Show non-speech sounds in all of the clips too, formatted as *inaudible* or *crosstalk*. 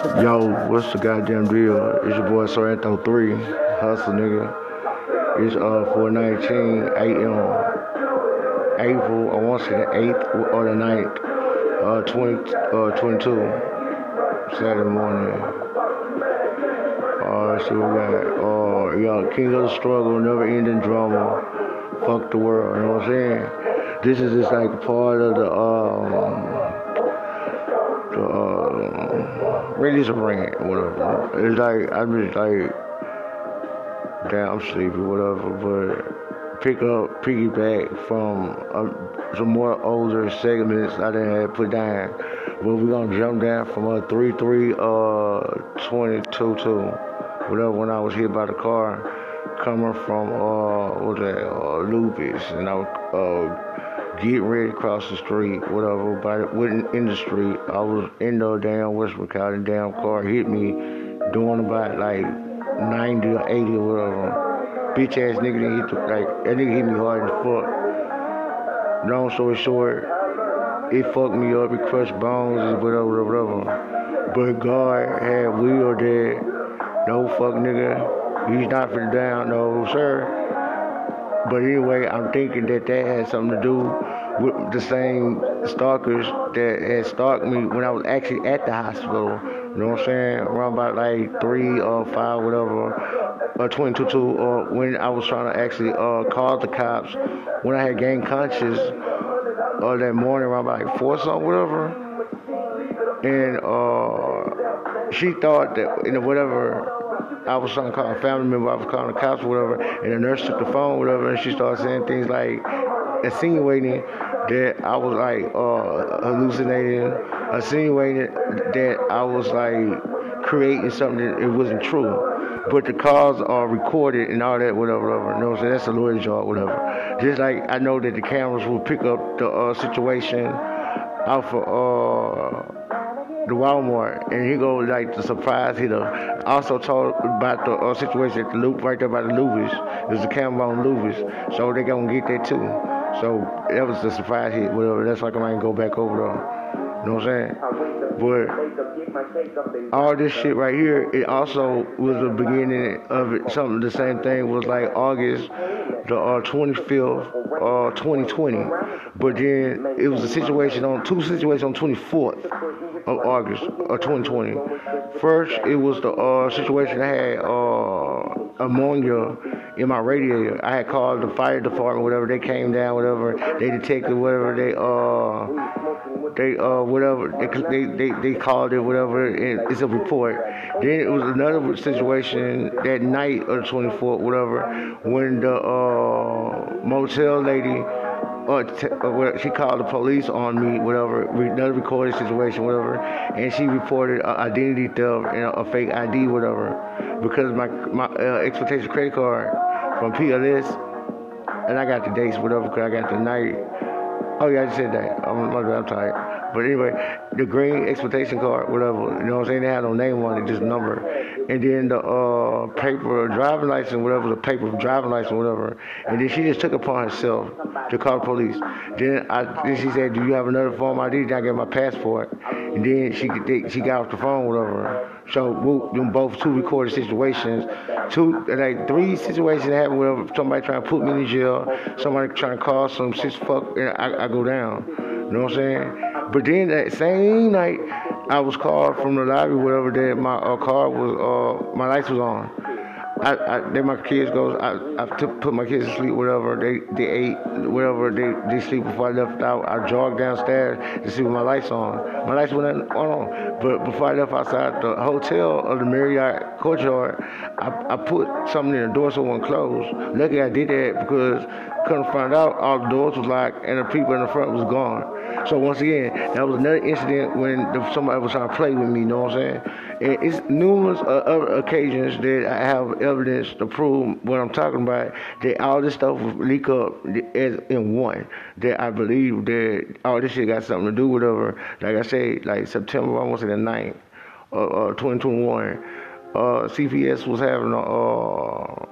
Yo, what's the goddamn deal? It's your boy Sorrento 3, hustle nigga. It's uh 419 a.m. April, I want to say the 8th or the 9th, uh 20, uh 22, Saturday morning. Uh, see what we got. Uh, yo, King of the Struggle, never ending drama. Fuck the world, you know what I'm saying? This is just like part of the, um, release a whatever. It's like, I'm just like, damn, I'm sleepy, whatever, but pick up, piggyback from um, some more older segments I didn't have put down. But we're gonna jump down from a 3 3 uh 22 to whatever when I was hit by the car coming from uh what was that uh Lupus and I was uh getting ready to cross the street, whatever, but wasn't in the street. I was in the damn Westbrook County, the damn car hit me doing about like 90 or 80 or whatever. Bitch ass nigga didn't hit the, like that nigga hit me hard as fuck. Long story short, it fucked me up, it crushed bones and whatever, whatever. But God had will that no fuck nigga, he's not for down, no sir. But anyway, I'm thinking that that had something to do with the same stalkers that had stalked me when I was actually at the hospital. You know what I'm saying? Around about like three or five, whatever, or 22, two, or when I was trying to actually uh, call the cops when I had gained conscious uh, that morning around about like four something, whatever. And uh, she thought that, you know, whatever, I was trying to call a family member, I was calling the cops or whatever, and the nurse took the phone, whatever, and she started saying things like insinuating that I was like uh, hallucinating, insinuating that I was like creating something that it wasn't true. But the calls are recorded and all that, whatever, whatever. You know what I'm saying? That's a lawyer's job, whatever. Just like I know that the cameras will pick up the uh, situation out for uh, the Walmart, and he goes like the surprise hitter. Also told about the uh, situation at the loop right there by the Louis. There's a camera on Louis, so they gonna get that too. So that was the surprise hit, whatever. That's like I might go back over there. You know what I'm saying? But all this shit right here, it also was the beginning of it. Something the same thing was like August the uh, 25th, uh, 2020. But then it was a situation on two situations on 24th of August of 2020. First, it was the uh, situation I had uh, ammonia in my radiator. I had called the fire department, whatever. They came down, whatever. They detected whatever they uh they uh whatever they they they called it whatever. And it's a report. Then it was another situation that night of the 24th, whatever, when the uh motel lady or, t- or she called the police on me, whatever, another recorded situation, whatever, and she reported uh, identity theft and a fake ID, whatever, because my my uh, exploitation credit card from PLS, and I got the dates, whatever, because I got the night. Oh yeah, I just said that. I'm, I'm tired. But anyway, the green exploitation card, whatever, you know what I'm saying? They had no name on it, just number. And then the uh, paper driving license, whatever, the paper driving license, whatever. And then she just took upon herself to call the police. Then I, then she said, "Do you have another form ID?" Then I get my passport. And then she they, she got off the phone, whatever. So whoop, them both two recorded situations, two like three situations happened where somebody trying to put me in jail, somebody trying to call some shit fuck, and I, I go down. You know what I'm saying? But then that same night, I was called from the lobby, whatever, that my uh, car was, uh, my lights was on. I, I then my kids goes. I, I took, put my kids to sleep. Whatever they they ate, whatever they they sleep before I left out. I jogged downstairs to see if my lights on. My lights went on. But before I left outside the hotel or the Marriott Courtyard, I, I put something in the door so it wasn't close. Luckily I did that because couldn't find out all the doors was locked and the people in the front was gone. So once again, that was another incident when somebody was trying to play with me. You know what I'm saying? And it's numerous uh, other occasions that I have evidence to prove what I'm talking about. That all this stuff was leak up as in one. That I believe that all this shit got something to do with whatever. Like I say, like September, I want to say the 9th, uh, uh, 2021. Uh, CPS was having a. Uh,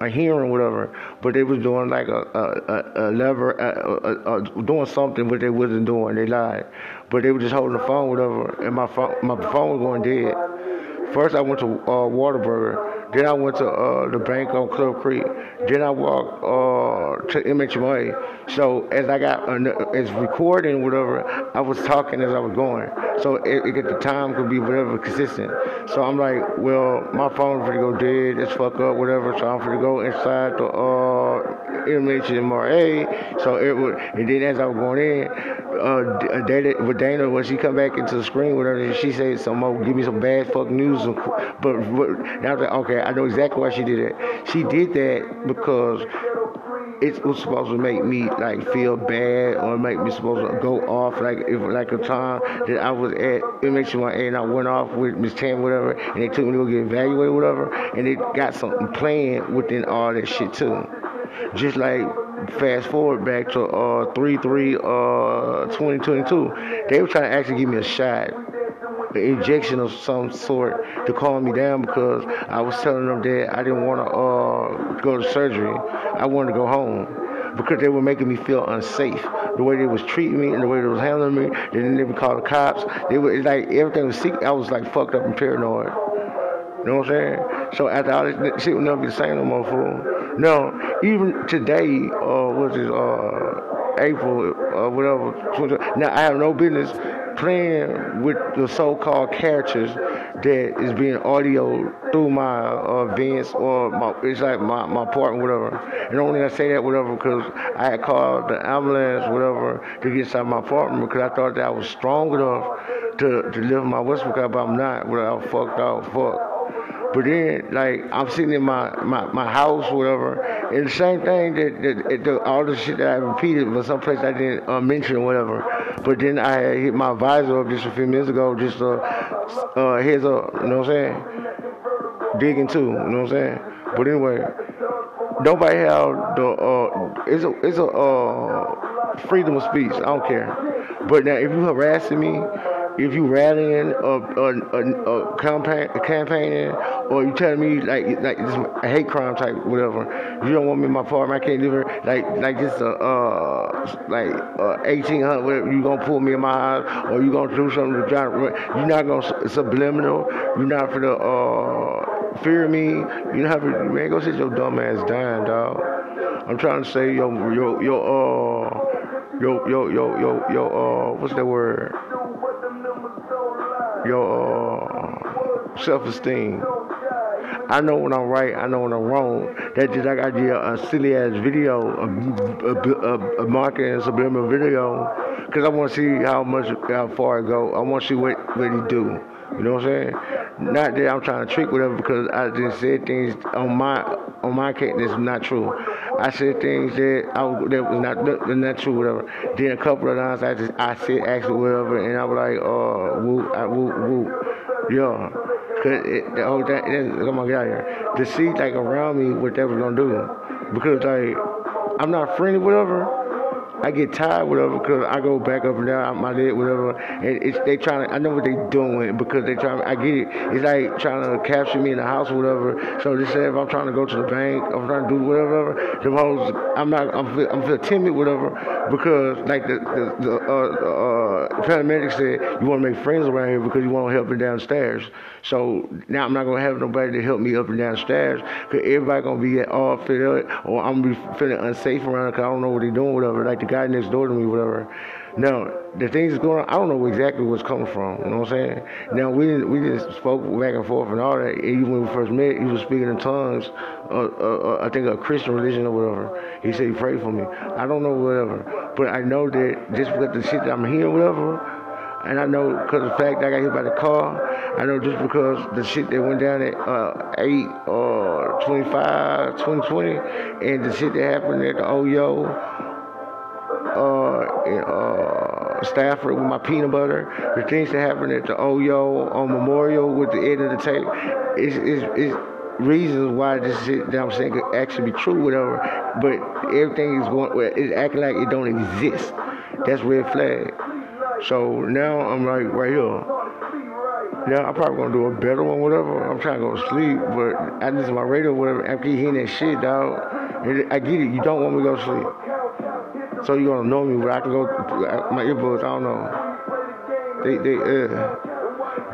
a hearing, whatever. But they was doing like a a, a, a lever, a, doing something, but they wasn't doing. They lied. But they were just holding the phone, whatever, and my phone, my phone was going dead. First, I went to uh, Whataburger. Then I went to uh, the bank on Club Creek. Then I walked uh, to MHMA. So as I got as recording whatever, I was talking as I was going. So it, it, the time could be whatever consistent. So I'm like, well, my phone's gonna go dead. It's fuck up, whatever. So I'm gonna go inside the uh, MHMA. So it would, and then as I was going in, uh, Dana, with Dana, when she come back into the screen, with whatever, she said some more, give me some bad fuck news but, but now that okay, I know exactly why she did it. She did that because it was supposed to make me like feel bad or make me supposed to go off like if like a time that I was at MHMA and I went off with Miss Tam whatever and they took me to go get evaluated whatever and they got something planned within all that shit too. Just like fast forward back to uh 3 3 uh 2022 they were trying to actually give me a shot an injection of some sort to calm me down because I was telling them that I didn't want to uh, go to surgery. I wanted to go home because they were making me feel unsafe. The way they was treating me and the way they was handling me, they didn't even call the cops. They were like everything was sick. I was like fucked up and paranoid. You know what I'm saying? So after all this shit will never be the same no more, fool. No, even today, uh, what's this, uh, April, uh, whatever. Now I have no business playing with the so-called characters that is being audio through my uh, events or my it's like my, my apartment, whatever. And only I say that whatever because I had called the ambulance, whatever, to get inside my apartment because I thought that I was strong enough to to live my whisper but I'm not. Without fucked out, fuck. But then, like, I'm sitting in my, my, my house, whatever, and the same thing that, that, that all the shit that I repeated, but someplace I didn't uh, mention, whatever. But then I hit my visor up just a few minutes ago, just uh, uh, heads up, you know what I'm saying? Digging too, you know what I'm saying? But anyway, nobody have the uh, it's a it's a uh, freedom of speech. I don't care. But now if you harassing me if you rallying or, or, or, or campaign, campaigning, or you telling me like like this a hate crime type whatever, if you don't want me in my apartment. I can't live here like like this uh, uh like uh, eighteen hundred. Whatever you gonna pull me in my house, or you gonna do something to try You're not gonna subliminal. You're not for the uh fear me. You not for man. Go sit your dumb ass down, dog. I'm trying to say yo yo yo uh yo yo yo yo yo uh what's that word? Your uh, self-esteem. I know when I'm right. I know when I'm wrong. That's just like I did a silly ass video, a, a, a, a marketing subliminal video, because I want to see how much how far I go. I want to see what what he do. You know what I'm saying? Not that I'm trying to trick whatever, because I just said things on my on my case that's not true. I said things that I was, that was not that, not true, whatever. Then a couple of times I just I said actually whatever, and I was like, uh, whoop, I, whoop, whoop, yeah. Cause it, the whole thing, come on, get out here. To see like around me what they was gonna do, because like I'm not friendly, whatever. I get tired, whatever, because I go back up and down my leg, whatever. And it's they trying to. I know what they doing because they trying. I get it. It's like trying to capture me in the house, whatever. So they say if I'm trying to go to the bank, I'm trying to do whatever. The hoes, I'm not. I'm feel, I'm feel timid, whatever, because like the the, the uh, uh, paramedic said, you want to make friends around here because you want to help me downstairs. So now I'm not gonna have nobody to help me up and downstairs because everybody gonna be all fit up, or I'm gonna be feeling unsafe around because I don't know what they doing, whatever. Like the guy next door to me, whatever. Now, the things that's going on, I don't know exactly what's coming from. You know what I'm saying? Now, we didn't, we just spoke back and forth and all that. Even when we first met, he was speaking in tongues, uh, uh, uh, I think a Christian religion or whatever. He said he prayed for me. I don't know whatever. But I know that just because the shit that I'm hearing, whatever, and I know because of the fact that I got hit by the car, I know just because the shit that went down at uh, 8 or uh, 25, 2020, and the shit that happened at the OYO, uh, Stafford with my peanut butter, the things that happened at the OYO on Memorial with the end of the tape, is is is reasons why this shit that I'm saying could actually be true, whatever. But everything is going, it's acting like it don't exist. That's red flag. So now I'm like right here. Now I'm probably gonna do a better one, whatever. I'm trying to go to sleep, but I listen to my radio, whatever. After hearing that shit, dog, I get it. You don't want me to go to sleep, so you're gonna know me, but I can go my earbuds. I don't know. They, they, uh,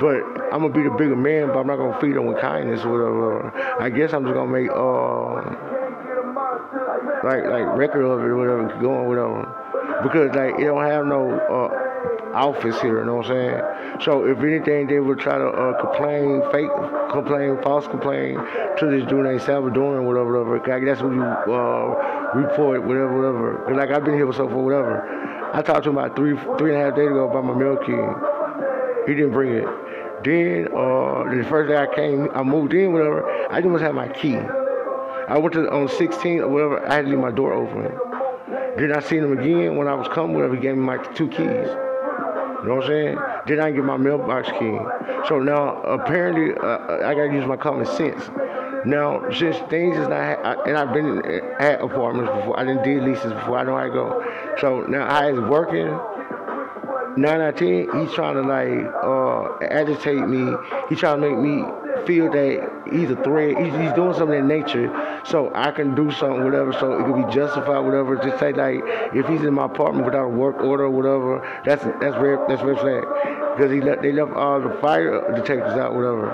but I'm gonna be the bigger man, but I'm not gonna feed them with kindness or whatever. I guess I'm just gonna make uh like like record of it or whatever, going whatever. Because like it don't have no uh, office here, you know what I'm saying? So if anything, they would try to uh, complain, fake complain, false complain to this dude named Salvadoran, whatever, whatever. Like that's what you uh, report, whatever, whatever. Like I've been here for so for whatever. I talked to him about three three and a half days ago about my mail key. He didn't bring it. Then uh, the first day I came, I moved in, whatever. I just must have my key. I went to on 16 or whatever. I had to leave my door open. Then I seen him again when I was coming. Whatever, he gave me my two keys. You know what I'm saying? Then I get my mailbox key. So now apparently uh, I gotta use my common sense. Now since things is not, I, and I've been at apartments before. I didn't do leases before. I know I go. So now I is working. Nine out of ten, he's trying to like uh, agitate me. He's trying to make me feel that he's a threat. He's, he's, doing something in nature, so I can do something, whatever. So it could be justified, whatever. Just say like, if he's in my apartment without a work order, or whatever, that's that's red that's red flag. Because he left, they left all the fire detectors out, whatever.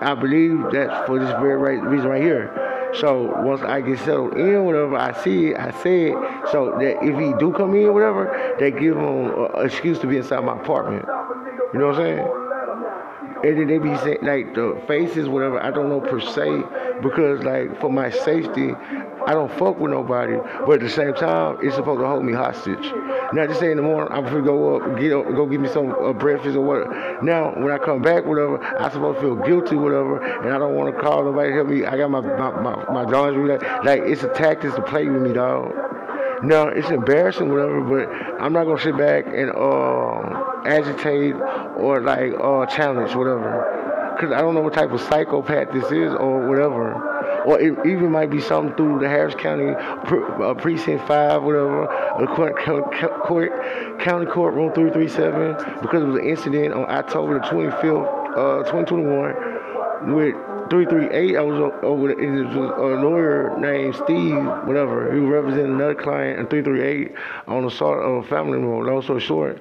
I believe that's for this very right reason right here. So once I get settled in, whatever, I see it, I say it. So that if he do come in, whatever, they give him an excuse to be inside my apartment. You know what I'm saying? And then they be saying like the faces, whatever. I don't know per se because like for my safety, I don't fuck with nobody. But at the same time, it's supposed to hold me hostage. Now just say in the morning, I'm gonna go up, get up, go give me some uh, breakfast or whatever. Now when I come back, whatever, I supposed to feel guilty, whatever, and I don't want to call nobody to help me. I got my my my, my like, like it's a tactic to play with me, dog. No, it's embarrassing, whatever, but I'm not gonna sit back and uh, agitate or like uh, challenge, whatever, because I don't know what type of psychopath this is or whatever. Or it even might be something through the Harris County uh, Precinct 5, whatever, court, court, County Court Room 337, because it was an incident on October the 25th, uh, 2021, with 338, I was over, it was a lawyer named Steve, whatever, who represented another client in 338 on assault of a family member. Long story short,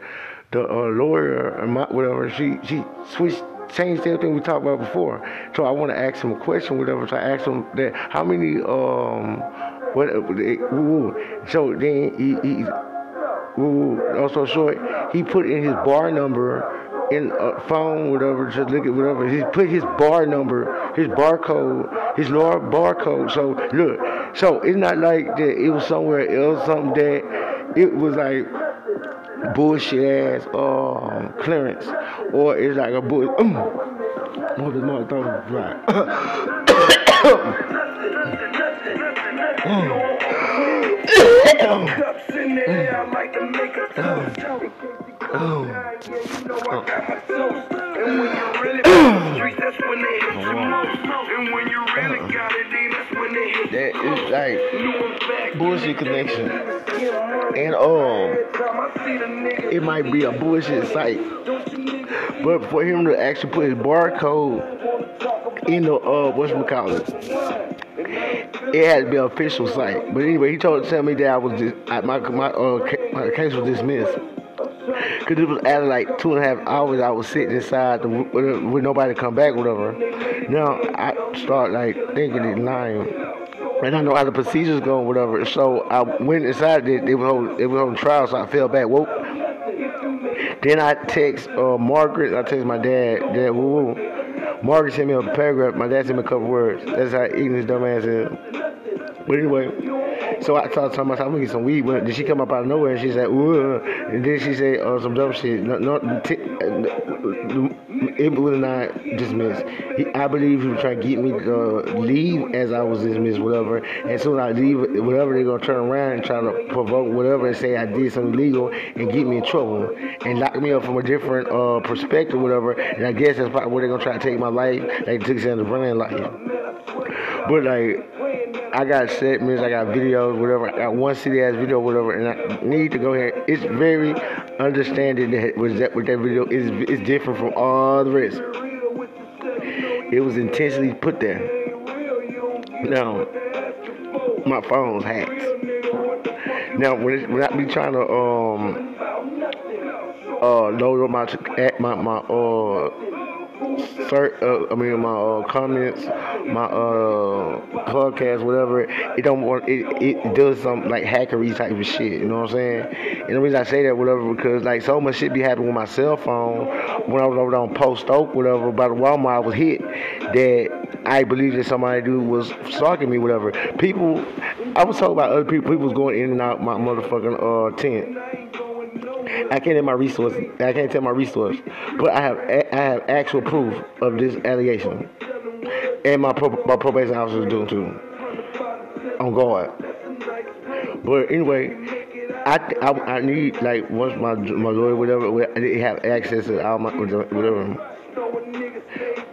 the uh, lawyer, my, whatever, she, she switched changed everything we talked about before. So I want to ask him a question, whatever. So I asked him that how many um what so then he, he also short he put in his bar number in a phone, whatever, just look at whatever. He put his bar number, his barcode, his bar barcode. So look, so it's not like that it was somewhere else, something that it was like bullshit ass um, clearance, or it's like a bull. Um, what this motherfucker right? Oh. oh. And hit That is like bullshit connection. And um, it might be a bullshit site. But for him to actually put his barcode in the uh what's we call it? It had to be an official site. But anyway, he told tell me that I was dis- my my uh my case was dismissed. Cause it was after like two and a half hours I was sitting inside the, with, nobody come back, whatever. Now I start like thinking it lying. And I know how the procedures go, whatever. So I went inside. It, it was on, it was on trial, so I fell back. Whoop. Then I text uh, Margaret. I text my dad. Dad, woo woo. Margaret sent me a paragraph. My dad sent me a couple words. That's how ignorant dumbass is. But anyway, so I started talking about I'm gonna get some weed. But then she come up out of nowhere and she said, Ooh. and then she said uh, some dumb shit. No, no, t- it was not dismissed. He, I believe he was trying to get me to leave as I was dismissed, whatever. And soon I leave, whatever they're gonna turn around and try to provoke whatever and say I did something illegal and get me in trouble and lock me up from a different uh, perspective, whatever. And I guess that's probably where they're gonna try to take my life, like took Sandra Bland life. But like I got segments, I got videos, whatever. I got one city ass video, whatever, and I need to go ahead. It's very understanding that was that with that video is is different from all the rest. It was intentionally put there. Now, my phone's hacked. Now, when, it, when I be trying to um uh load up my my my uh uh, I mean my uh, comments, my uh podcast, whatever. It don't want it. It does some like hackery type of shit. You know what I'm saying? And the reason I say that, whatever, because like so much shit be happening with my cell phone when I was over on Post Oak, whatever. By the Walmart, I was hit that I believe that somebody dude was stalking me, whatever. People, I was talking about other people. People was going in and out my motherfucking uh tent. I can't tell my resource. I can't tell my resource, but I have I have actual proof of this allegation, and my pro, my probation officer is doing too. On guard. But anyway, I, I, I need like once my my lawyer whatever they have access to all my whatever.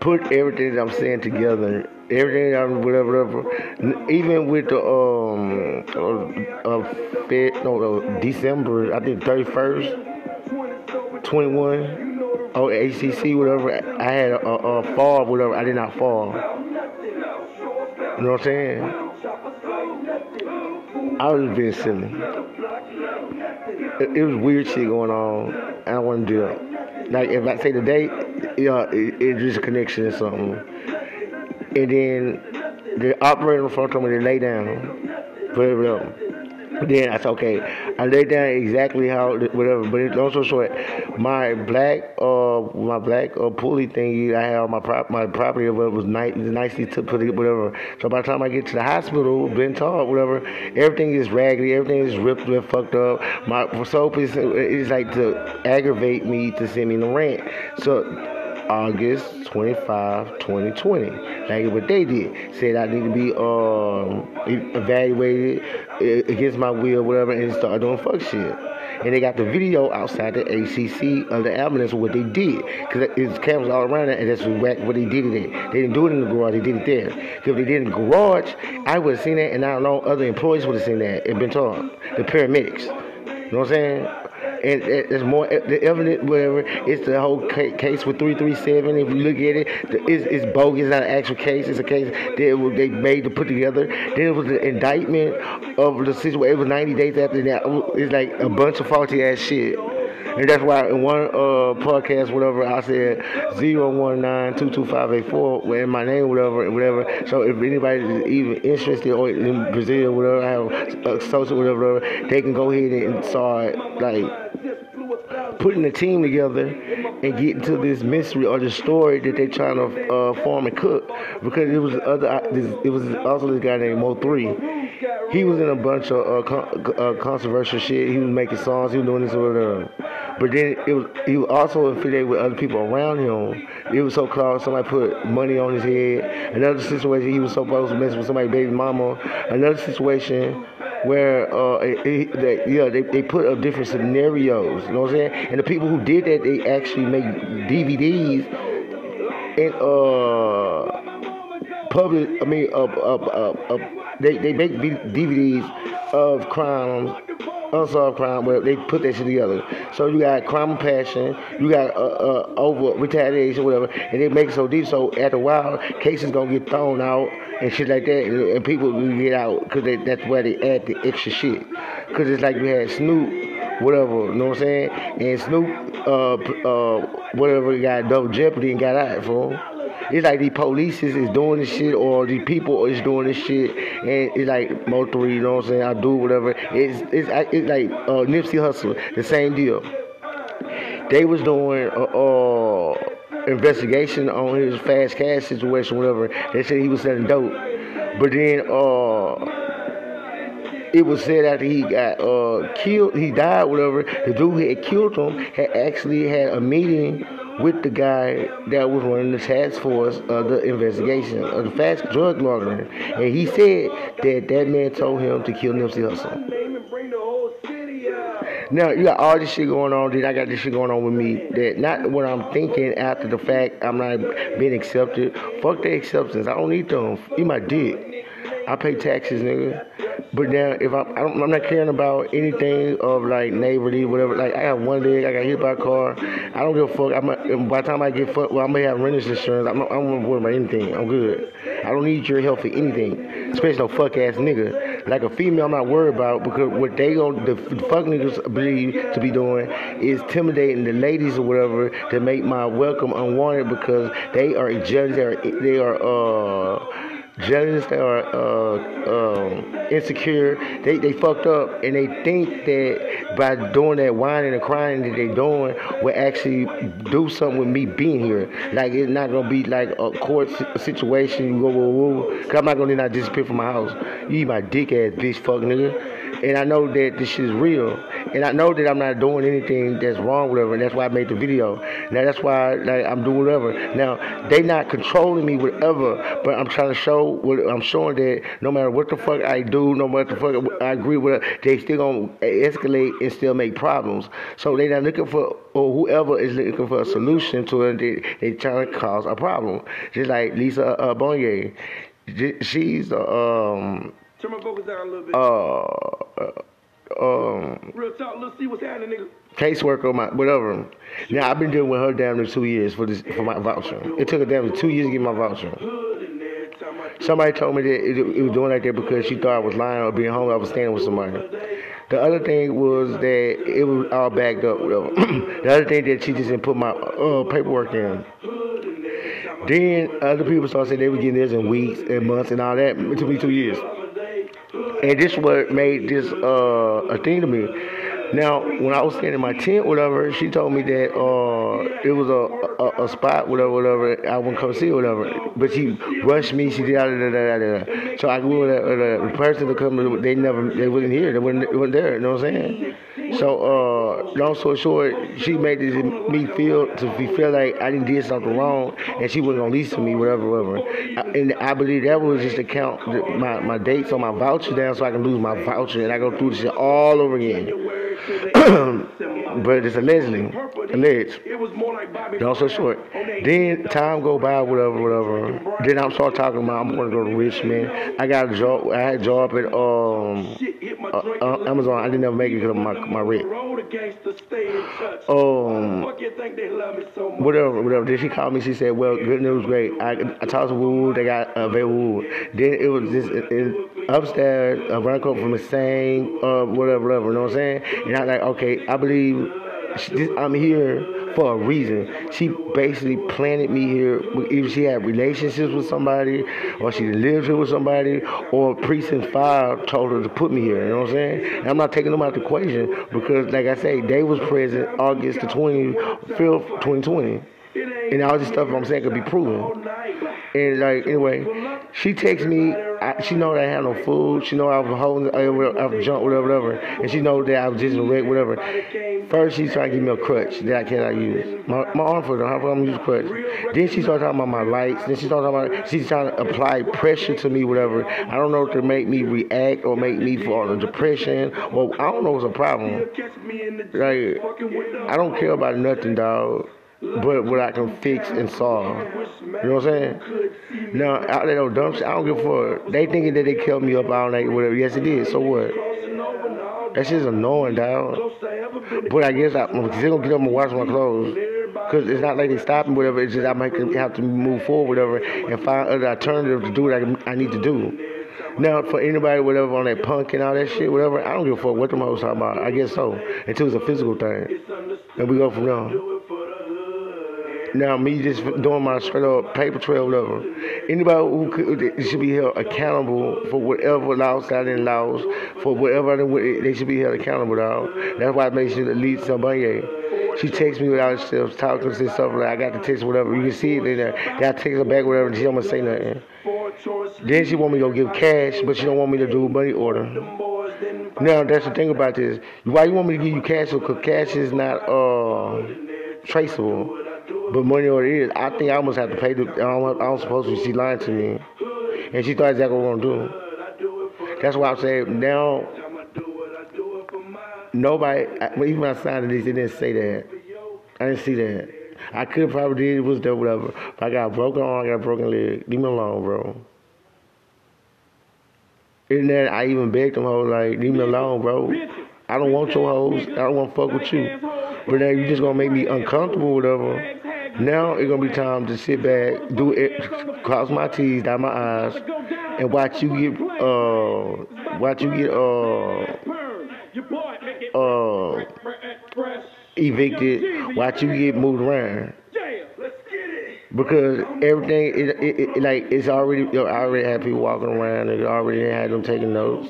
Put everything that I'm saying together everything I'm whatever, whatever. Even with the um uh, uh no, uh, December, I think 31st, 21, oh ACC, whatever. I had a, a, a fall, whatever. I did not fall. You know what I'm saying? I was being silly. It, it, was weird shit going on. I don't want to do it. Like if I say the date, yeah, it, it's just a connection or something and then the operator in front of me to lay down, it up. Then I said, okay, I laid down exactly how whatever. But it's also short. My black, uh, my black uh, pulley thingy I had on my prop, my property of it was nice, nicely to put it, whatever. So by the time I get to the hospital, Ben Taub, whatever, everything is raggedy, everything is ripped and fucked up. My soap is is like to aggravate me to send me the rent. So August 25, 2020. Like what they did. Said I need to be um, evaluated against my will, whatever, and start doing fuck shit. And they got the video outside the ACC of the ambulance what they did. Because it's cameras all around it, and that's what they did it in. They didn't do it in the garage, they did it there. Because if they did in the garage, I would have seen that, and I don't know, other employees would have seen that and been told. The paramedics. You know what I'm saying? And there's more uh, the evidence, whatever. It's the whole case with 337. If you look at it, it's, it's bogus. It's not an actual case. It's a case that they made to put together. Then it was the indictment of the situation. It was 90 days after that. It's like a bunch of faulty ass shit. And that's why in one uh, podcast, whatever, I said 019-22584 in my name, whatever, whatever. So if anybody is even interested or in Brazil, whatever, I have a social, whatever, whatever, they can go ahead and start, like, putting a team together and getting to this mystery or the story that they're trying to uh, form and cook. Because it was other, it was also this guy named Mo Three. He was in a bunch of uh, con- uh, controversial shit. He was making songs. He was doing this or whatever. But then it was he was also affiliated with other people around him. It was so close. Somebody put money on his head. Another situation, he was supposed to mess with somebody's baby mama. Another situation where uh, it, they, yeah, they, they put up different scenarios. You know what I'm saying? And the people who did that, they actually make DVDs and uh public. I mean, uh, uh, uh, uh they they make DVDs of crimes unsolved crime where they put that shit together. So you got crime and passion, you got uh, uh, over retaliation, whatever, and they make it so deep. So after a while, cases gonna get thrown out and shit like that, and, and people will get out because that's where they add the extra shit. Because it's like you had Snoop, whatever, you know what I'm saying? And Snoop, uh, uh, whatever, got double jeopardy and got out for. It's like the police is, is doing this shit or the people is doing this shit and it's like motor, you know what I'm saying? I do whatever. It's it's it's like uh, Nipsey Hussle, the same deal. They was doing uh, uh, investigation on his fast cash situation, whatever. They said he was selling dope, but then uh it was said after he got uh, killed, he died, whatever. The dude had killed him had actually had a meeting with the guy that was running the task force of the investigation of the fast drug laundering, and he said that that man told him to kill Nipsey Hussle. Now you got all this shit going on. Then I got this shit going on with me. That not what I'm thinking after the fact. I'm not being accepted. Fuck the acceptance. I don't need them. You my dick. I pay taxes, nigga. But now, if I'm, I don't, I'm not caring about anything of like neighborly, whatever. Like I got one leg, I got hit by a car. I don't give a fuck. I'm, by the time I get fucked, well, I may have renter's insurance. I'm, not, I don't worry about anything. I'm good. I don't need your help for anything, especially no fuck ass nigga. Like a female, I'm not worried about because what they going the fuck niggas believe to be doing is intimidating the ladies or whatever to make my welcome unwanted because they are jealous. They are they are uh jealous, are uh, um, insecure. They they fucked up, and they think that by doing that whining and crying that they're doing will actually do something with me being here. Like it's not gonna be like a court situation. You go. Cause I'm not gonna not disappear from my house. You eat my dick ass bitch, fuck nigga and I know that this is real, and I know that I'm not doing anything that's wrong, whatever, and that's why I made the video. Now that's why like, I'm doing whatever. Now they not controlling me, whatever, but I'm trying to show what I'm showing that no matter what the fuck I do, no matter what the fuck I agree with, they still gonna escalate and still make problems. So they not looking for or whoever is looking for a solution to it, they they trying to cause a problem. Just like Lisa uh, Bonet, she's um Turn my vocals down a little bit. Uh, um. Real talk. Let's see what's happening, nigga. Caseworker, my whatever. Now I've been dealing with her down to two years for this for my voucher. It took her damn to two years to get my voucher. Somebody told me that it, it, was doing like that because she thought I was lying or being home. I was staying with somebody. The other thing was that it was all backed up. *clears throat* the other thing that she just didn't put my uh, paperwork in. Then other people started saying they were getting this in weeks and months and all that. It took me two years. And this what made this uh, a thing to me. Now, when I was staying in my tent, whatever, she told me that uh, it was a, a, a spot, whatever, whatever. I wouldn't come see, whatever. But she rushed me. She did da da da da da. So I go with the, person to come. They never, they wasn't here. They wasn't, they wasn't there. You know what I'm saying? So, uh, long story short, she made this, me feel to feel like I didn't did something wrong, and she wasn't gonna listen to me, whatever, whatever. And I believe that was just to count my my dates on my voucher down, so I can lose my voucher, and I go through this all over again. But it's allegedly alleged. Don't so short. Then time go by, whatever, whatever. Then I'm start talking about I'm gonna go to Richmond. I got a job. I had a job at um uh, uh, Amazon. I didn't ever make it because of my my rent. Um, whatever, whatever. Then she called me. She said, "Well, good news, great." I, I talked to Woo. They got uh, Woo. Then it was just upstairs, a run from the same, uh, whatever, whatever. You know what I'm saying? And I'm like, okay, I believe I'm here for a reason. She basically planted me here. Either she had relationships with somebody, or she lived here with somebody, or precinct five told her to put me here. You know what I'm saying? And I'm not taking them out the equation because, like I say, they was present August the 25th, 2020 and all this stuff I'm saying could be proven. And like anyway, she takes me. I, she know that I had no food. She know I was holding, I was junk, whatever, whatever. And she know that I was just a wreck, whatever. First, she's trying to give me a crutch that I cannot use. My, my arm for how I'm use crutch. Then she started talking about my lights. Then she started talking about she's trying to apply pressure to me, whatever. I don't know if to make me react or make me fall into depression. Well, I don't know what's a problem. Like I don't care about nothing, dog but what I can fix and solve. You know what I'm saying? Now, out there, no dumb shit, I don't give a fuck. They thinking that they killed me up all night, whatever. Yes, it did. So what? That shit's annoying, dog. But I guess I'm still gonna get up and wash my clothes. Because it's not like they stop me, whatever. It's just I might have to move forward, whatever, and find other alternatives to do what I, I need to do. Now, for anybody, whatever, on that punk and all that shit, whatever, I don't give a fuck what the most talking about. I guess so. Until it's a physical thing. And we go from there. Now, me just doing my straight up paper trail, whatever. Anybody who could, should be held accountable for whatever loss I didn't lose, for whatever they should be held accountable, dog. That's why I made sure to lead somebody. She texts me without still talking and stuff like I got the text, whatever. You can see it in there. Then I text her back, whatever, she don't want to say nothing. Then she want me to go give cash, but she don't want me to do money order. Now, that's the thing about this. Why you want me to give you cash? Because cash is not uh, traceable. But money what it is, I think I almost have to pay the. I'm, I'm supposed to. She lying to me, and she thought exactly what I'm gonna do. That's why I'm saying now. Nobody, even when I signed this, they didn't say that. I didn't see that. I could probably did was there, whatever. If I got broken arm, I got broken leg. Leave me alone, bro. And then I even begged them hoes like, leave me alone, bro. I don't want your hoes. I don't want to fuck with you. But now you just gonna make me uncomfortable, whatever. Now it's gonna be time to sit back, do it, cross my T's, dot my I's, and watch you get, uh, watch you get, uh, uh, evicted, watch you get moved around. Because everything, it, it, it, like it's already, you know, I already had people walking around, and already had them taking notes.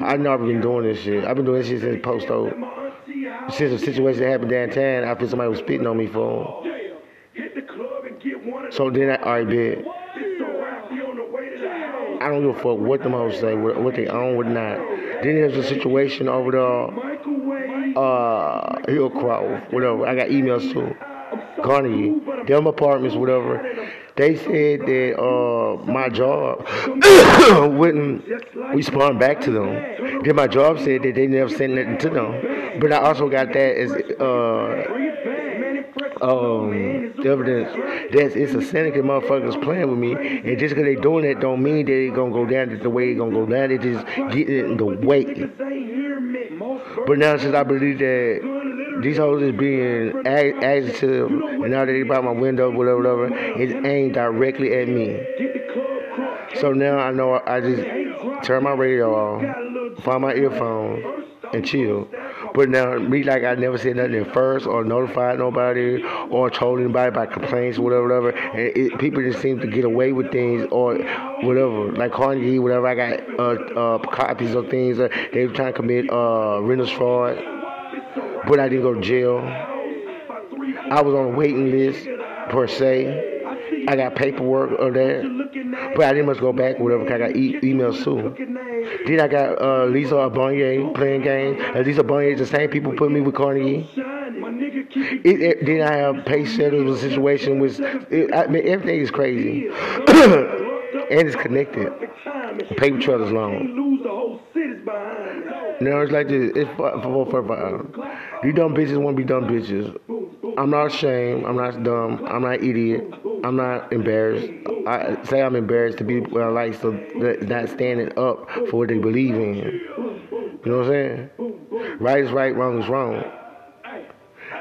I've never been doing this shit. I've been doing this shit since post Since a situation happened downtown, I feel somebody was spitting on me for. So then I already did. I don't give a fuck what them hoes say, what, what they own, what not. Then there's a situation over there, uh, Hillcroft, whatever. I got emails to Carnegie, them apartments, whatever. They said that uh, my job *coughs* wouldn't respond back to them. Then my job said that they never sent nothing to them. But I also got that as uh, um, evidence that it's a syndicate motherfuckers playing with me. And just because they doing it don't mean that it's going to go down the way it's going to go down. They just getting it in the way. But now since I believe that these hoes is being adjective, and now that they by my window, whatever, whatever, it's aimed directly at me. So now I know I just turn my radio off, find my earphones, and chill. But now, me like I never said nothing first or notified nobody or told anybody about complaints, whatever, whatever. And it, people just seem to get away with things or whatever. Like Carnegie, whatever. I got uh, uh, copies of things. Uh, they were trying to commit uh, renters fraud, but I didn't go to jail. I was on a waiting list per se. I got paperwork of that, but I didn't much go back whatever. I got e- emails too. Then I got uh, Lisa Abonye playing games. And Lisa Abonye is the same people put me with Carnegie. It, it, then I have pay settles situation with. It, I mean, everything is crazy, *coughs* and it's connected. Paper trail is long. No, it's like this. It's for, for, for, for, You dumb bitches want to be dumb bitches. I'm not ashamed. I'm not dumb. I'm not idiot. I'm not embarrassed. I say I'm embarrassed to be I like, so not standing up for what they believe in. You know what I'm saying? Right is right, wrong is wrong.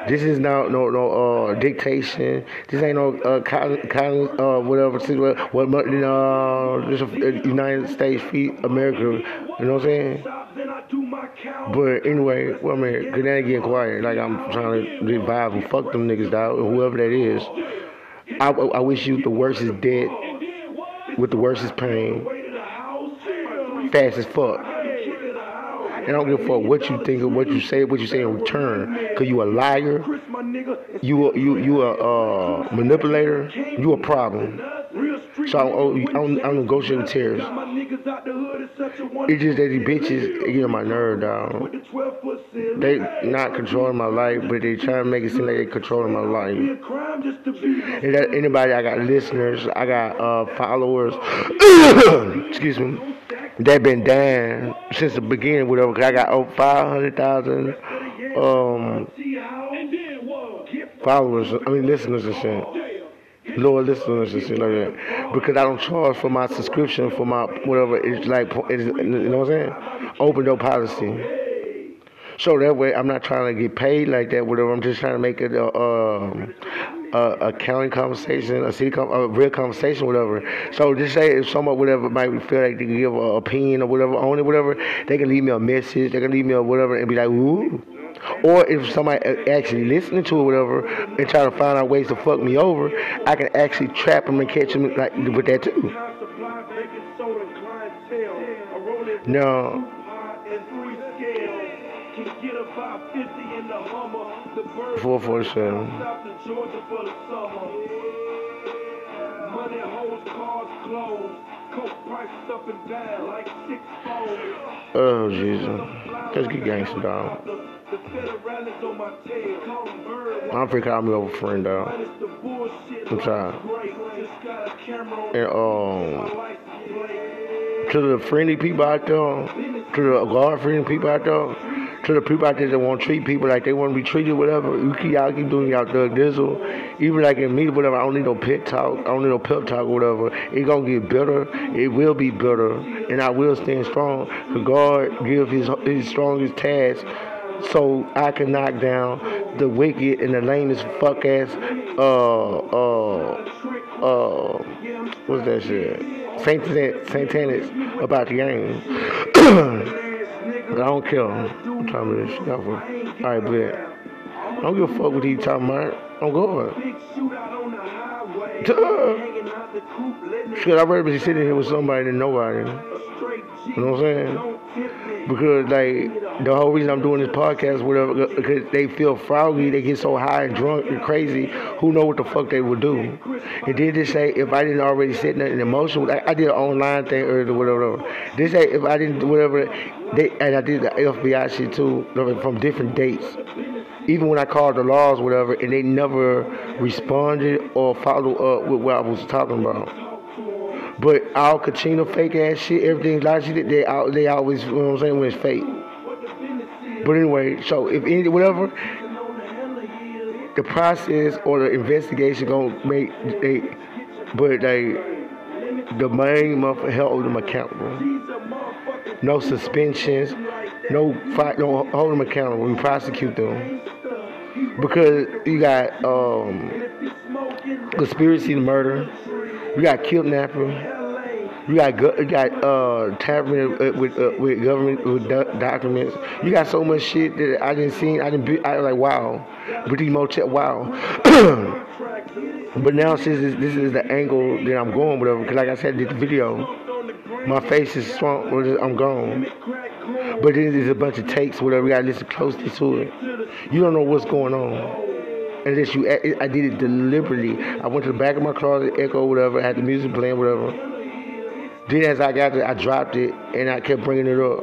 This is not no no uh, dictation. This ain't no uh, con, con, uh whatever what what uh, this United States feet America. You know what I'm saying? But anyway, well, man, good night get quiet. Like I'm trying to revive and fuck them niggas, dog, whoever that is. I, I wish you the worst is dead with the worst is pain. Fast as fuck. And I don't give a fuck what you think or what you say, what you say in return. Cause you a liar, you a, you you a uh, manipulator, you a problem. So I don't, I don't, I don't negotiate with terrorists. It's just that these bitches get on my nerve, dog. They not controlling my life, but they trying to make it seem like they controlling my life. And that anybody, I got listeners, I got uh, followers. *coughs* excuse me. That been down since the beginning, whatever. Cause I got over five hundred thousand um, followers. I mean, listeners and shit lower listeners and shit that because I don't charge for my subscription for my whatever. It's like it's, you know what I'm saying? Open door policy. So that way, I'm not trying to get paid like that. Whatever. I'm just trying to make it a, um, a, a county conversation, a city, com- a real conversation, whatever. So just say if someone, whatever, might feel like they can give an opinion or whatever on it, whatever, they can leave me a message. They can leave me a whatever and be like, ooh. Or if somebody actually listening to it, whatever, and trying to find out ways to fuck me over, I can actually trap them and catch them like with that too. No. Four forty seven. Oh Jesus. Let's get gangster dog. I'm freaking out me over friend dog. I'm sorry. And um to the friendly people out there, to the God friendly people out there, to the people out there that want to treat people like they want to be treated, whatever. You keep y'all keep doing y'all thug dizzle. Even like in me, whatever. I don't need no pep talk. I don't need no pep talk, whatever. It gonna get better. It will be better, and I will stand strong. God give His His strongest task so I can knock down the wicked and the lamest fuck ass uh uh uh what's that shit? Saint Satanic about the game. *coughs* I don't care. I'm this shit off. Alright, but I don't give a fuck what he talking about. I'm going. Shit, I'd rather be sitting here with somebody than nobody. You know what I'm saying? Because like the whole reason I'm doing this podcast, whatever, because they feel froggy, they get so high and drunk and crazy. Who know what the fuck they would do? And then they say if I didn't already set nothing emotional, I, I did an online thing or whatever. They say if I didn't whatever, they and I did the FBI shit too, from different dates. Even when I called the laws, whatever, and they never responded or followed up with what I was talking about. But Al Pacino fake ass shit, everything like shit, they they always you know what I'm saying when it's fake. But anyway, so if any whatever the process or the investigation gonna make they but they the main motherfucker held them accountable. No suspensions, no fight, no hold them accountable. We prosecute them because you got um, conspiracy to murder you got kidnapping. You got you got uh, tampering uh, with uh, with government with do- documents. You got so much shit that I didn't see. I didn't. Be, I was like, wow, British Motel, wow. *clears throat* but now since this, this, is the angle that I'm going with, because like I said, the video, my face is swamp. I'm gone. But then there's a bunch of takes, whatever. We gotta listen closely to it. You don't know what's going on unless you, I did it deliberately. I went to the back of my closet, echo, whatever, had the music playing, whatever. Then as I got it, I dropped it and I kept bringing it up.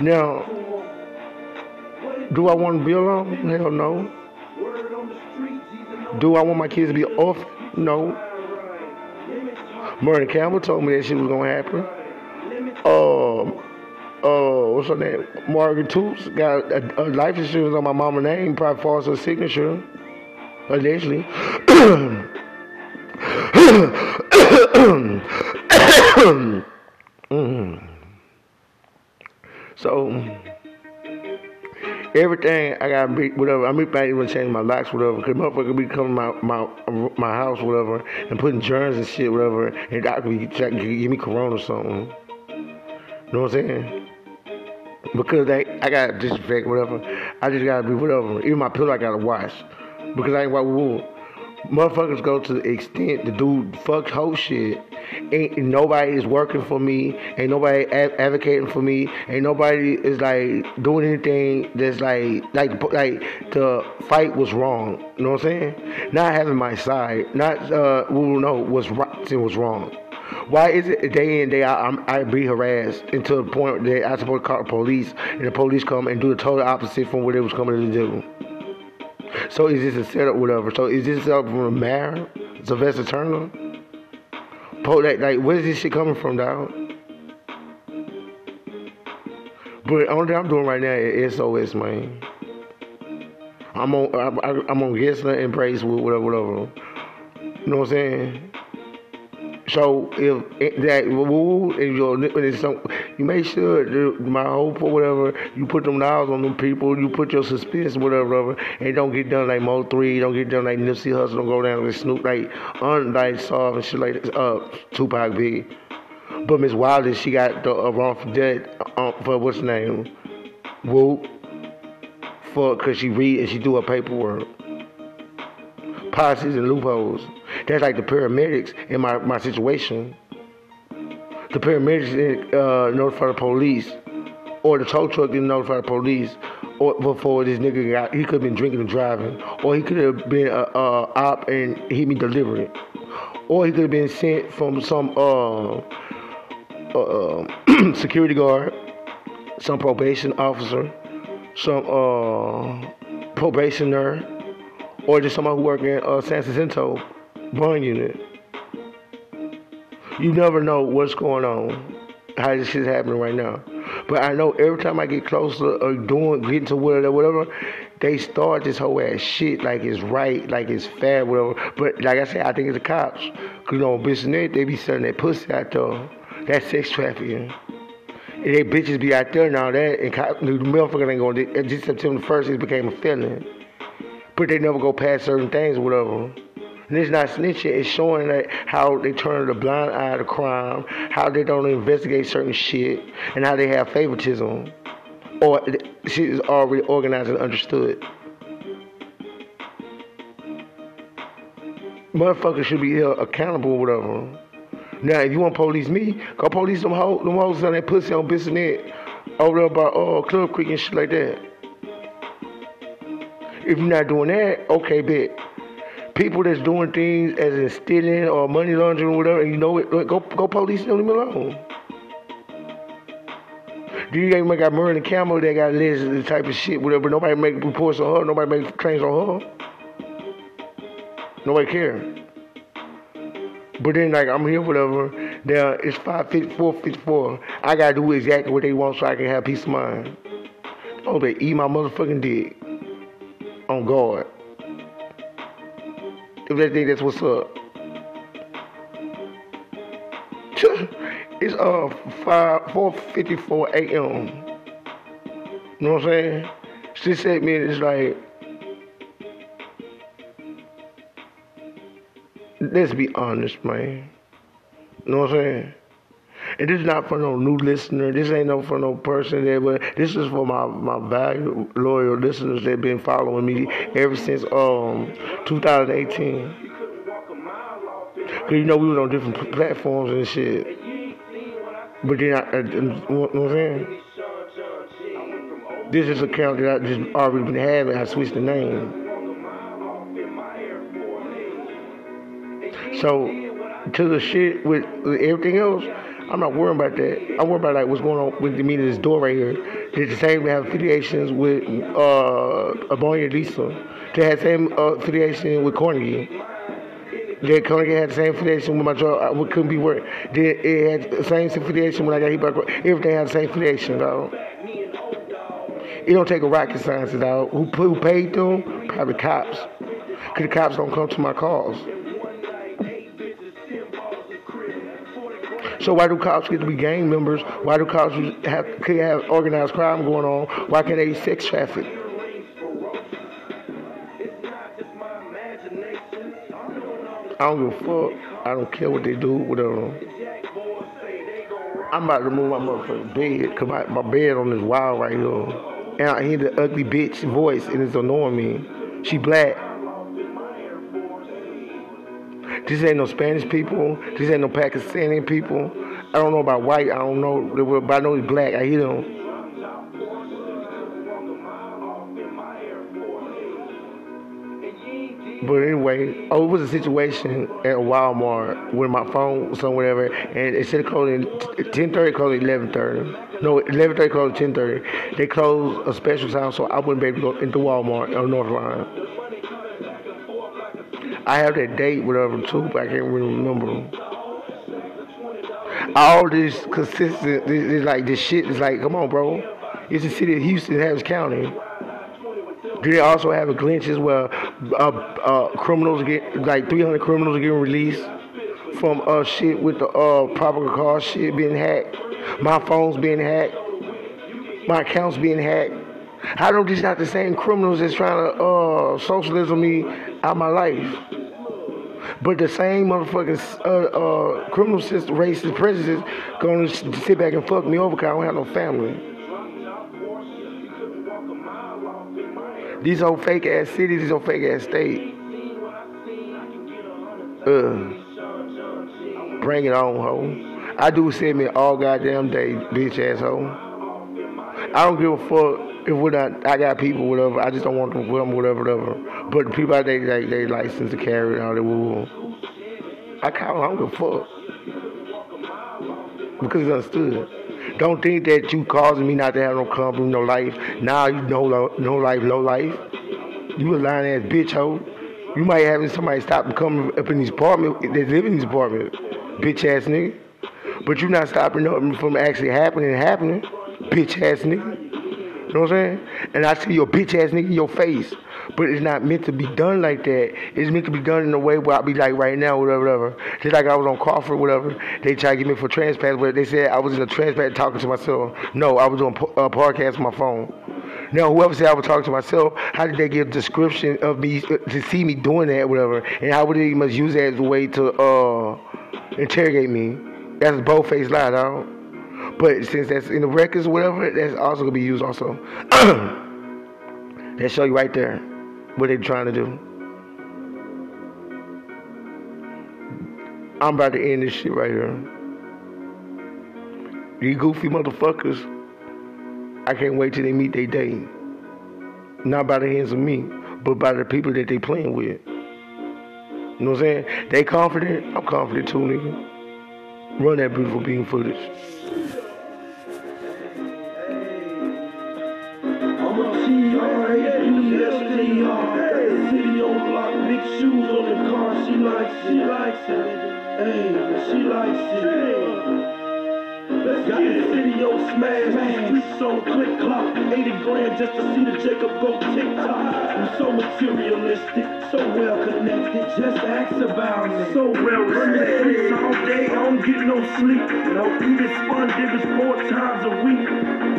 Now, do I want to be alone? Hell no. Do I want my kids to be off? No. Murray Campbell told me that shit was gonna happen. Um, uh, what's her name? Margaret Toops got a, a life insurance on my mama's name, probably false her signature, allegedly. So everything I gotta be whatever. I mean, I even change my locks, whatever. Cause motherfucker be coming my my my house, whatever, and putting germs and shit, whatever, and doctor be check, give me corona or something. You know what I'm saying? because they, I got disinfect whatever. I just gotta be whatever. Even my pillow I gotta wash because I ain't white wool. Motherfuckers go to the extent to do fuck whole shit. Ain't nobody is working for me. Ain't nobody advocating for me. Ain't nobody is like doing anything that's like like like the fight was wrong. You know what I'm saying? Not having my side. Not uh, we know what's right and what's wrong. Why is it day in day out I'm, I be harassed until the point that I supposed to call the police and the police come and do the total opposite from what they was coming to do? So is this a setup, whatever? So is this up from the mayor, Sylvester Turner? like, like, where's this shit coming from, dog? But only thing I'm doing right now is SOS, man. I'm on, I, am on Gessner and Braeswood, whatever, whatever. You know what I'm saying? So if that rule is your some, you make sure my hope or whatever you put them knobs on them people, you put your suspense whatever, whatever, and don't get done like Mo3, don't get done like Nipsey Hussle, don't go down with Snoop like unlike soft and shit like this, uh Tupac B. But Miss Wilder, she got the uh, wrongful death uh, for what's name, Whoop, for cause she read and she do her paperwork, policies and loopholes. That's like the paramedics in my, my situation. The paramedics uh, notify the police, or the tow truck didn't notify the police, or before this nigga got, he could have been drinking and driving, or he could have been a, a op and he be delivering, or he could have been sent from some uh, uh, *clears throat* security guard, some probation officer, some uh, probationer, or just someone who work in uh, San Jacinto bond unit. You never know what's going on, how this shit's happening right now. But I know every time I get closer or doing, getting to whatever, whatever, they start this whole ass shit like it's right, like it's fair, whatever. But like I said, I think it's the cops. Cause you know, bitch, they be selling that pussy out there. That's sex trafficking. And they bitches be out there now that and cop, the motherfucker ain't gonna Just September first, it became a felon. But they never go past certain things, whatever. And it's not snitching, it's showing that how they turn a blind eye to crime, how they don't investigate certain shit, and how they have favoritism. Or shit is already organized and understood. Motherfuckers should be held accountable, whatever. Now, if you want to police me, go police them hoes, them hoes on that pussy on Bissonnet over there by uh, Club Creek and shit like that. If you're not doing that, okay, bet people that's doing things as in stealing or money laundering or whatever, and you know it, go go police them alone. Do you even got Merlin Campbell that got lists the type of shit, whatever. Nobody make reports on her. Nobody make claims on her. Nobody care. But then, like, I'm here, whatever. Now, it's 554, 54. I gotta do exactly what they want so I can have peace of mind. Oh, they eat my motherfucking dick. On guard. If they think that's what's up. It's uh five four fifty four AM. You know what I'm saying? She said me it's like let's be honest, man. You know what I'm saying? And this is not for no new listener. This ain't no for no person that but this is for my my loyal listeners that been following me ever since um 2018. Cause you know we was on different platforms and shit. But then I, uh, know what I'm saying? This is a account that I just already been having. I switched the name. So to the shit with, with everything else, I'm not worrying about that. I'm worried about like what's going on with the meeting this door right here. They the same have affiliations with uh Abonia Lisa. They had same uh, affiliation with Carnegie. They Carnegie had the same affiliation with my job. I couldn't be worried. They, it had the same affiliation when I got hit by everything had the same affiliation, dog. It don't take a rocket scientist, dog. Who, who paid them? Probably cops. Cause the cops don't come to my calls. So why do cops get to be gang members? Why do cops have can have organized crime going on? Why can't they sex traffic? I don't give a fuck. I don't care what they do, whatever. I'm about to move my motherfucking bed, cause my, my bed on this wall right here. And I hear the ugly bitch voice and it's annoying me. She black. This ain't no Spanish people. This ain't no Pakistani people. I don't know about white. I don't know. But I know he's black. I hear them. But anyway, oh, it was a situation at Walmart when my phone was somewhere, and it said closing 10:30, closing 11:30. No, 11:30 closed 10:30. They closed a special time, so I wouldn't be able to go into Walmart on North Line. I have that date, whatever, too, but I can't really remember. All this consistent, this, this like this shit is like, come on, bro. It's the city of Houston, Harris County. Do they also have a glitches where uh, uh, criminals get like 300 criminals are getting released from uh shit with the uh proper car shit being hacked, my phone's being hacked, my accounts being hacked. How don't these not the same criminals that's trying to uh socialism me out my life? But the same motherfucking uh, uh, criminal system, racist prejudice, gonna sit back and fuck me over because I don't have no family. These old fake ass cities, these old fake ass states. Uh, bring it on, ho. I do send me all goddamn day, bitch asshole. I don't give a fuck if we're not. I got people, whatever. I just don't want them them, whatever, whatever. But people out there, they, they license to carry and all that. Woo. I call. I don't give a fuck because it's understood. Don't think that you causing me not to have no company, no life. Now you know no life, low life. You a lying ass bitch hoe. You might have somebody stop coming up in this apartment. They live in this apartment, bitch ass nigga. But you're not stopping nothing from actually happening happening. bitch ass nigga. You know what I'm saying? And I see your bitch ass nigga in your face. But it's not meant to be done like that. It's meant to be done in a way where I'll be like right now, whatever, whatever. Just like I was on Crawford, whatever. They tried to get me for transplant, but they said I was in a transplant talking to myself. No, I was on a podcast on my phone. Now, whoever said I was talking to myself, how did they get a description of me uh, to see me doing that, whatever? And how would they must use that as a way to uh, interrogate me? That's a bold faced lie, dog. But since that's in the records, or whatever, that's also gonna be used also. *clears throat* that show you right there what they're trying to do. I'm about to end this shit right here. These goofy motherfuckers, I can't wait till they meet their day. Not by the hands of me, but by the people that they playing with. You know what I'm saying? They confident, I'm confident too, nigga. Run that beautiful being footage. She likes it. Hey, she likes it. Let's get the video smashed, streets click clock, 80 grand just to see the Jacob go TikTok. I'm so materialistic, so well connected, just ask about me. So well respected, all day, I don't get no sleep. No eating spun diggers four times a week.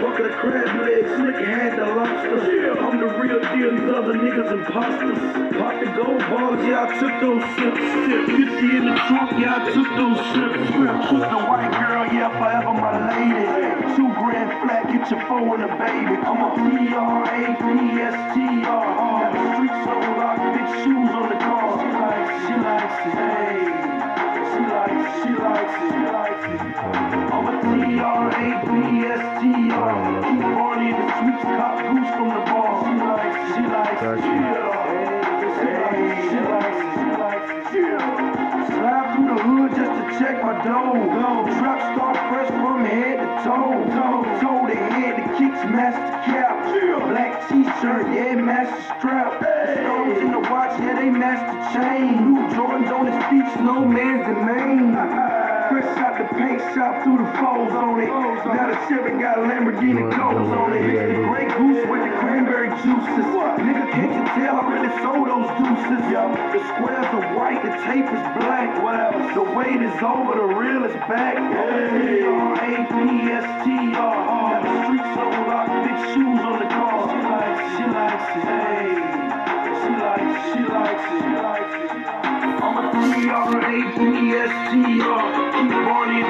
Bucket of crab legs, slick had the lobster. I'm the real deal, these other niggas imposters. Pop the gold balls, yeah, I took those sips. 50 in the trunk, yeah, I took those sips. Took the white girl, yeah, forever my lady. Two grand flat, get your a baby. I'm a P-R-A-P-S-T-R. Got the streets on lock, big shoes on the car. She likes, she likes it. Hey, she likes, she likes it. She likes it. I'm a T-R-A-P-S-T-R. Keep Barney the sweets, cop goose from the bar. She likes, she likes it. She likes, she likes it. She likes it. Through the hood just to check my dough. Trap star fresh from head to toe. Toe, to head, the kicks match the cap. Black t-shirt, yeah, match the strap. The stones in the watch, yeah, they match the chain. New Jordans on his feet, no man's domain. Fresh out the paint shop through the foes on it. Now the Chevy got Lamborghini goals on it. It's the Grey Goose with the cranberry juices. Nigga, can't you tell I really sold those deuces? The squares are white, the tape is black. Whatever. The wait is over, the real is back. A-P-S-T-R. Got the streets on lock, big shoes on the car. She likes, she likes it. Hey, she likes, she likes it. She likes it we are, keep on it.